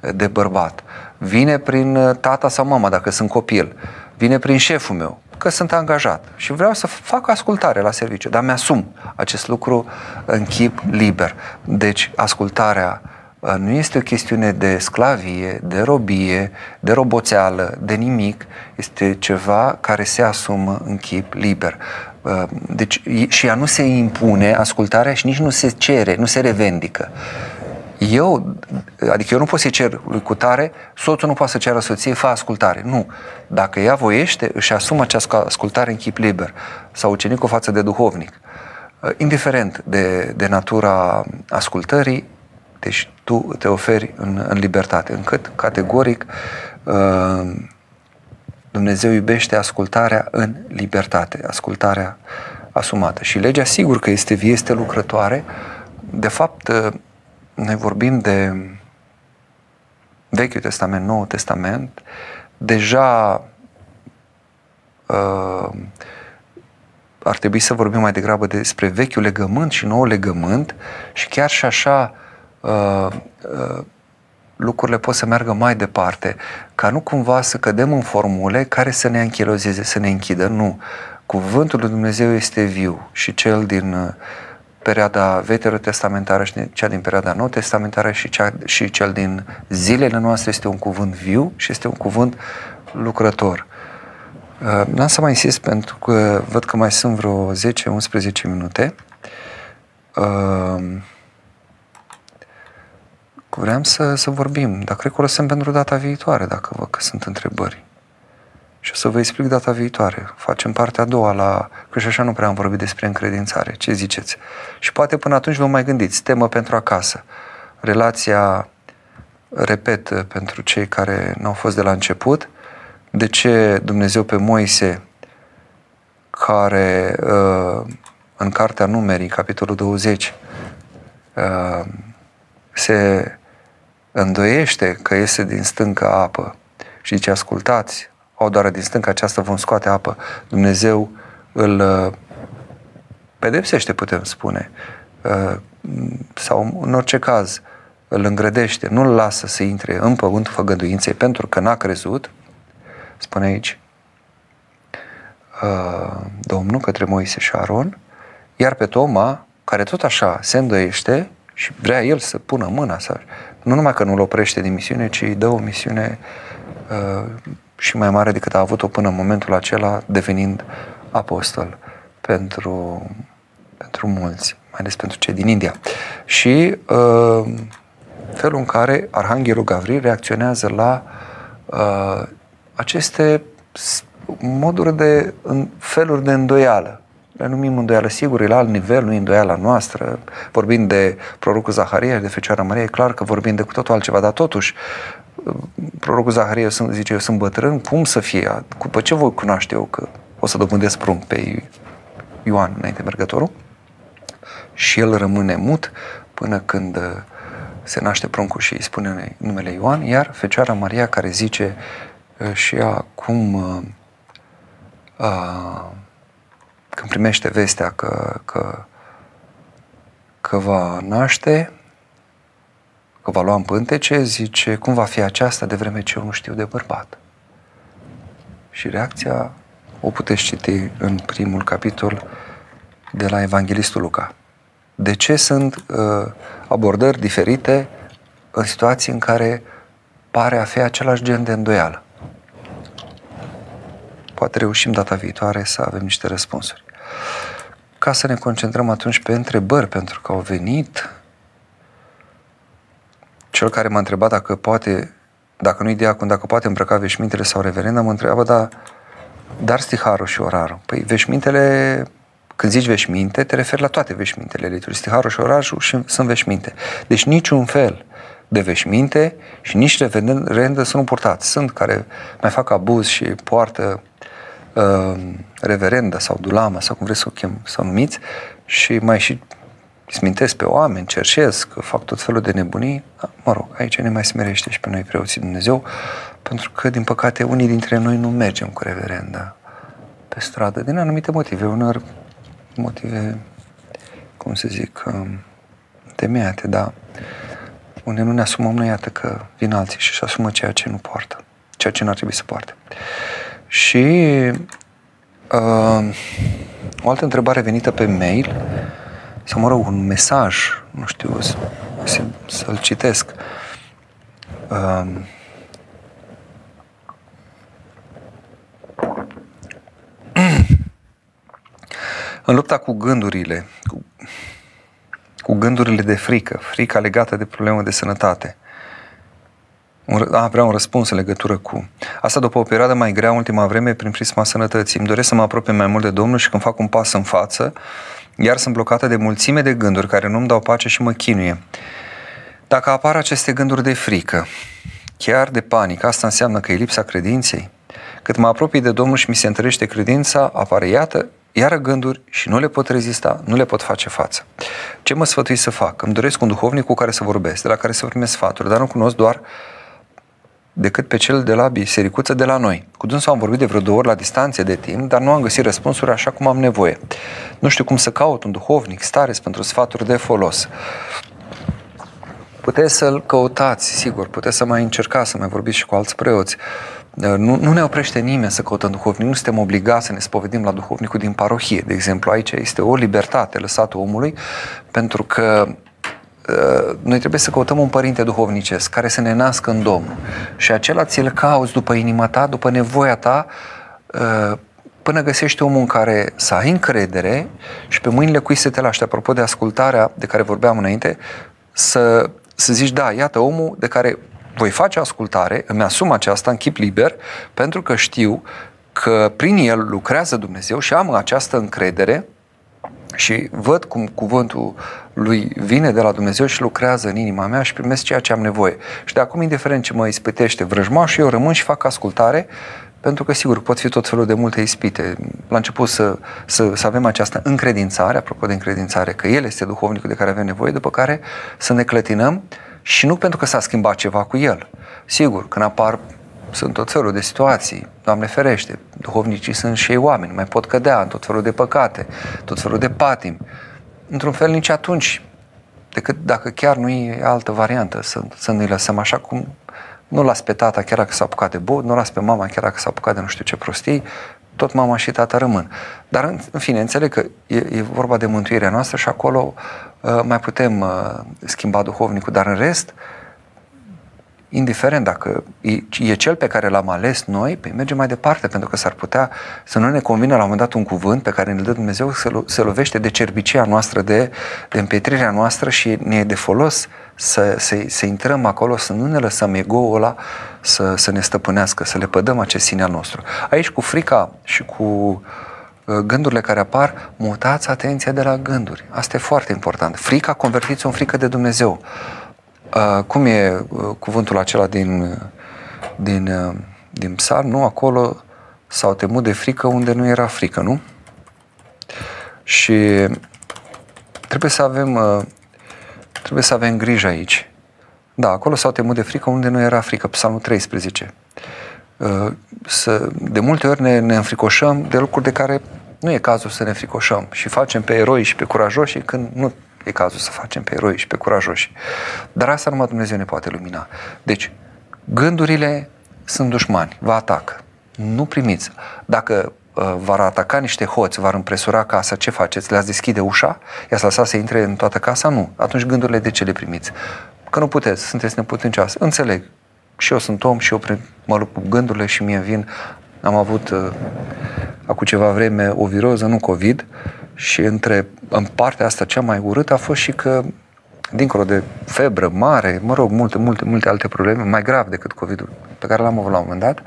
uh, de bărbat, vine prin uh, tata sau mama, dacă sunt copil, vine prin șeful meu, că sunt angajat și vreau să fac ascultare la serviciu, dar mi-asum acest lucru în chip liber. Deci ascultarea uh, nu este o chestiune de sclavie, de robie, de roboțeală, de nimic, este ceva care se asumă în chip liber. Uh, deci, și ea nu se impune ascultarea și nici nu se cere, nu se revendică eu, adică eu nu pot să-i cer lui cutare, soțul nu poate să ceară soției, fă ascultare. Nu. Dacă ea voiește, își asumă această ascultare în chip liber sau ucenicul față de duhovnic. Uh, indiferent de, de natura ascultării, deci tu te oferi în, în libertate, încât categoric uh, Dumnezeu iubește ascultarea în libertate, ascultarea asumată. Și legea sigur că este vie, este lucrătoare. De fapt, uh, noi vorbim de Vechiul Testament, Noul Testament, deja uh, ar trebui să vorbim mai degrabă despre vechiul legământ și nou legământ și chiar și așa uh, uh, lucrurile pot să meargă mai departe, ca nu cumva să cădem în formule care să ne anchilozeze, să ne închidă. Nu. Cuvântul lui Dumnezeu este viu și cel din uh, perioada veterotestamentară și cea din perioada nou testamentară și, cea, și cel din zilele noastre este un cuvânt viu și este un cuvânt lucrător. Uh, n-am să mai insist pentru că văd că mai sunt vreo 10-11 minute. Uh, vreau să, să vorbim, dar cred că o lăsăm pentru data viitoare, dacă văd că sunt întrebări. Și o să vă explic data viitoare. Facem partea a doua la... Că și așa nu prea am vorbit despre încredințare. Ce ziceți? Și poate până atunci vă mai gândiți. Temă pentru acasă. Relația, repet, pentru cei care nu au fost de la început, de ce Dumnezeu pe Moise, care uh, în Cartea Numerii, capitolul 20, uh, se îndoiește că iese din stâncă apă și zice, ascultați, au doar din stâncă aceasta vom scoate apă. Dumnezeu îl uh, pedepsește, putem spune, uh, sau în orice caz îl îngrădește, nu-l lasă să intre în pământul făgăduinței pentru că n-a crezut, spune aici uh, Domnul către Moise și Aron, iar pe Toma, care tot așa se îndoiește și vrea el să pună mâna, să, nu numai că nu-l oprește din misiune, ci îi dă o misiune uh, și mai mare decât a avut-o până în momentul acela, devenind apostol pentru, pentru mulți, mai ales pentru cei din India. Și uh, felul în care Arhanghelul Gavril reacționează la uh, aceste moduri de, în, feluri de îndoială. Le numim îndoială, sigur, e la alt nivel, nu e îndoiala noastră. Vorbind de prorocul Zaharia și de Fecioara Maria, e clar că vorbim de cu totul altceva, dar totuși prorocul Zaharia zice, eu sunt bătrân, cum să fie? După ce voi cunoaște eu că o să dobândesc prunc pe Ioan înainte mergătorul? Și el rămâne mut până când uh, se naște pruncul și îi spune numele Ioan, iar Fecioara Maria care zice uh, și ea cum uh, uh, când primește vestea că, că, că va naște, că va lua în pântece, zice, cum va fi aceasta de vreme ce eu nu știu de bărbat? Și reacția o puteți citi în primul capitol de la Evanghelistul Luca. De ce sunt uh, abordări diferite în situații în care pare a fi același gen de îndoială? Poate reușim data viitoare să avem niște răspunsuri. Ca să ne concentrăm atunci pe întrebări, pentru că au venit cel care m-a întrebat dacă poate, dacă nu-i diacon, dacă poate îmbrăca veșmintele sau reverenda, mă întreabă, dar, dar stiharul și orarul. Păi veșmintele, când zici veșminte, te referi la toate veșmintele litului. Stiharul și orarul și sunt veșminte. Deci niciun fel de veșminte și nici reverendă să nu purtați. Sunt care mai fac abuz și poartă uh, reverendă sau dulama sau cum vreți să o chem, să o numiți și mai și smintesc pe oameni, cerșesc, fac tot felul de nebunii, da, mă rog, aici ne mai smerește și pe noi preoții Dumnezeu, pentru că, din păcate, unii dintre noi nu mergem cu reverenda pe stradă, din anumite motive, unor motive, cum să zic, um, temeiate, dar unde nu ne asumăm noi, iată că vin alții și își asumă ceea ce nu poartă, ceea ce nu ar trebui să poarte. Și uh, o altă întrebare venită pe mail, sau mă rog, un mesaj, nu știu, să, să-l citesc. Uh, în lupta cu gândurile, cu, cu gândurile de frică, frica legată de probleme de sănătate, un, a, vreau un răspuns în legătură cu. Asta după o perioadă mai grea, ultima vreme, prin prisma sănătății. Îmi doresc să mă apropie mai mult de Domnul și când fac un pas în față, iar sunt blocată de mulțime de gânduri care nu-mi dau pace și mă chinuie. Dacă apar aceste gânduri de frică, chiar de panică, asta înseamnă că e lipsa credinței. Cât mă apropii de Domnul și mi se întărește credința, apare iată, iară gânduri și nu le pot rezista, nu le pot face față. Ce mă sfătui să fac? Îmi doresc un duhovnic cu care să vorbesc, de la care să primesc sfaturi, dar nu cunosc doar decât pe cel de la bisericuță de la noi. Cu dânsul am vorbit de vreo două ori la distanțe de timp, dar nu am găsit răspunsuri așa cum am nevoie. Nu știu cum să caut un duhovnic stareț pentru sfaturi de folos. Puteți să-l căutați, sigur, puteți să mai încercați să mai vorbiți și cu alți preoți. Nu, nu ne oprește nimeni să căutăm duhovnic, nu suntem obligați să ne spovedim la duhovnicul din parohie. De exemplu, aici este o libertate lăsată omului, pentru că uh, noi trebuie să căutăm un părinte duhovnicesc care să ne nască în Domnul. Și acela ți-l cauți după inima ta, după nevoia ta, uh, până găsești omul în care să ai încredere și pe mâinile cui să te lași. Apropo de ascultarea de care vorbeam înainte, să, să zici, da, iată omul de care voi face ascultare, îmi asum aceasta în chip liber, pentru că știu că prin el lucrează Dumnezeu și am această încredere și văd cum cuvântul lui vine de la Dumnezeu și lucrează în inima mea și primesc ceea ce am nevoie. Și de acum, indiferent ce mă ispitește vrăjmașul, eu rămân și fac ascultare pentru că, sigur, pot fi tot felul de multe ispite. La început să, să, să avem această încredințare, apropo de încredințare, că El este duhovnicul de care avem nevoie, după care să ne clătinăm și nu pentru că s-a schimbat ceva cu El. Sigur, când apar sunt tot felul de situații, Doamne ferește, duhovnicii sunt și ei oameni, mai pot cădea în tot felul de păcate, tot felul de patim. Într-un fel, nici atunci, decât dacă chiar nu e altă variantă, să, să ne lăsăm așa cum nu las pe tata chiar dacă s-a apucat de bot, nu las pe mama chiar dacă s-a apucat de nu știu ce prostii, tot mama și tata rămân. Dar, în fine, înțeleg că e, e vorba de mântuirea noastră și acolo uh, mai putem uh, schimba duhovnicul, dar în rest, uh, indiferent dacă e, e cel pe care l-am ales noi, păi mergem mai departe, pentru că s-ar putea să nu ne convină la un moment dat un cuvânt pe care ne dă Dumnezeu să lo, se lovește de cerbicia noastră, de, de împietrirea noastră și ne e de folos să, să, să intrăm acolo, să nu ne lăsăm ego-ul ăla să, să ne stăpânească, să le pădăm acest sine al nostru. Aici cu frica și cu uh, gândurile care apar, mutați atenția de la gânduri. Asta e foarte important. Frica convertiți-o în frică de Dumnezeu. Uh, cum e uh, cuvântul acela din, din, uh, din psalm? Nu, acolo s-au temut de frică unde nu era frică, nu? Și trebuie să avem, uh, trebuie să avem grijă aici. Da, acolo s-au temut de frică unde nu era frică, psalmul 13. Uh, să, de multe ori ne, ne înfricoșăm de lucruri de care nu e cazul să ne fricoșăm și facem pe eroi și pe curajoși când nu E cazul să facem pe eroi și pe curajoși. Dar asta numai Dumnezeu ne poate lumina. Deci, gândurile sunt dușmani, vă atacă. Nu primiți. Dacă uh, v-ar ataca niște hoți, v-ar împresura casa, ce faceți? Le-ați deschide ușa? I-ați lăsat să intre în toată casa? Nu. Atunci gândurile de ce le primiți? Că nu puteți, sunteți neputincioase. Înțeleg. Și eu sunt om și eu mă lupt cu gândurile și mie vin. Am avut uh, acum ceva vreme o viroză, nu COVID, și între, în partea asta cea mai urâtă a fost și că, dincolo de febră mare, mă rog, multe, multe, multe alte probleme, mai grav decât COVID-ul pe care l-am avut la un moment dat,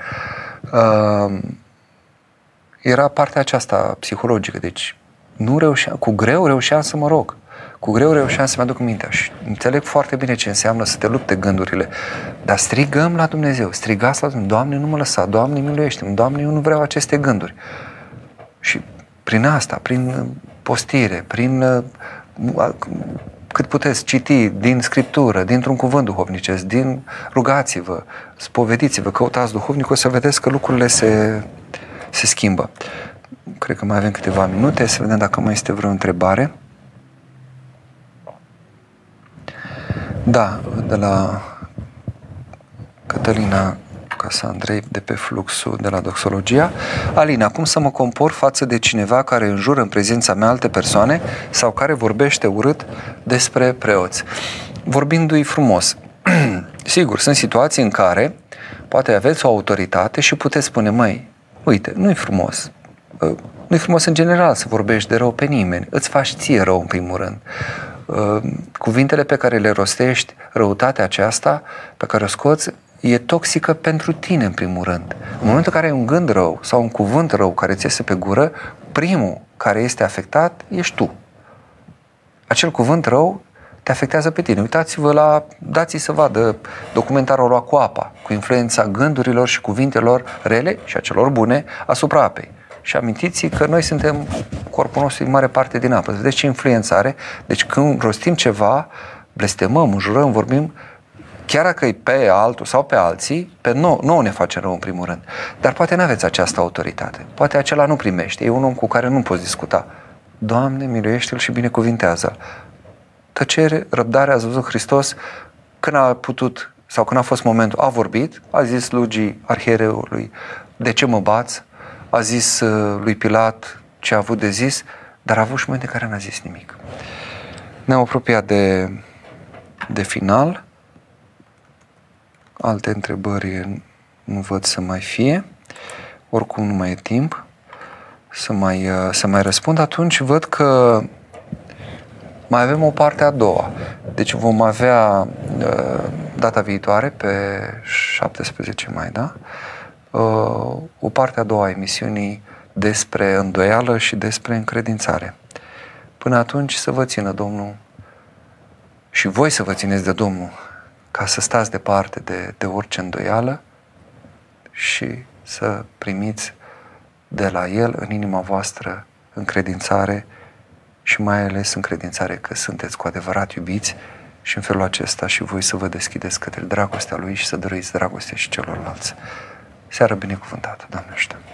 uh, era partea aceasta psihologică. Deci, nu reușeam, cu greu reușeam să mă rog. Cu greu reușeam să-mi aduc mintea și înțeleg foarte bine ce înseamnă să te lupte gândurile. Dar strigăm la Dumnezeu, strigați la Dumnezeu, Doamne, nu mă lăsa, Doamne, miluiește-mă, Doamne, eu nu vreau aceste gânduri. Și prin asta, prin postire, prin uh, cât puteți citi din Scriptură, dintr-un cuvânt duhovnicesc, din rugați-vă, spovediți-vă, căutați duhovnicul, să vedeți că lucrurile se, se schimbă. Cred că mai avem câteva minute, să vedem dacă mai este vreo întrebare. Da, de la Cătălina Casa Andrei de pe fluxul de la doxologia. Alina, cum să mă compor față de cineva care înjură în prezența mea alte persoane sau care vorbește urât despre preoți? Vorbindu-i frumos. Sigur, sunt situații în care poate aveți o autoritate și puteți spune, măi, uite, nu-i frumos. Uh, nu-i frumos în general să vorbești de rău pe nimeni. Îți faci ție rău în primul rând uh, cuvintele pe care le rostești, răutatea aceasta pe care o scoți, e toxică pentru tine, în primul rând. În momentul în care ai un gând rău sau un cuvânt rău care ți iese pe gură, primul care este afectat ești tu. Acel cuvânt rău te afectează pe tine. Uitați-vă la, dați să vadă documentarul cu apa, cu influența gândurilor și cuvintelor rele și a celor bune asupra apei. Și amintiți că noi suntem, corpul nostru în mare parte din apă. Vedeți ce influență are? Deci când rostim ceva, blestemăm, înjurăm, vorbim, chiar dacă e pe altul sau pe alții, pe nou, nouă ne face rău în primul rând. Dar poate nu aveți această autoritate. Poate acela nu primește. E un om cu care nu poți discuta. Doamne, miluiește-l și binecuvintează-l. Tăcere, răbdare, a văzut Hristos când a putut sau când a fost momentul, a vorbit, a zis slugii arhiereului, de ce mă bați? A zis uh, lui Pilat ce a avut de zis, dar a avut și momente în care n-a zis nimic. Ne-am apropiat de, de final. Alte întrebări nu văd să mai fie. Oricum nu mai e timp să mai, uh, să mai răspund. Atunci văd că mai avem o parte a doua. Deci vom avea uh, data viitoare, pe 17 mai, da? Uh, o parte a doua a emisiunii despre îndoială și despre încredințare. Până atunci să vă țină Domnul și voi să vă țineți de Domnul ca să stați departe de, de orice îndoială și să primiți de la El în inima voastră încredințare și mai ales încredințare că sunteți cu adevărat iubiți și în felul acesta și voi să vă deschideți către dragostea Lui și să dăruiți dragostea și celorlalți. Seară binecuvântată, Doamne ajută!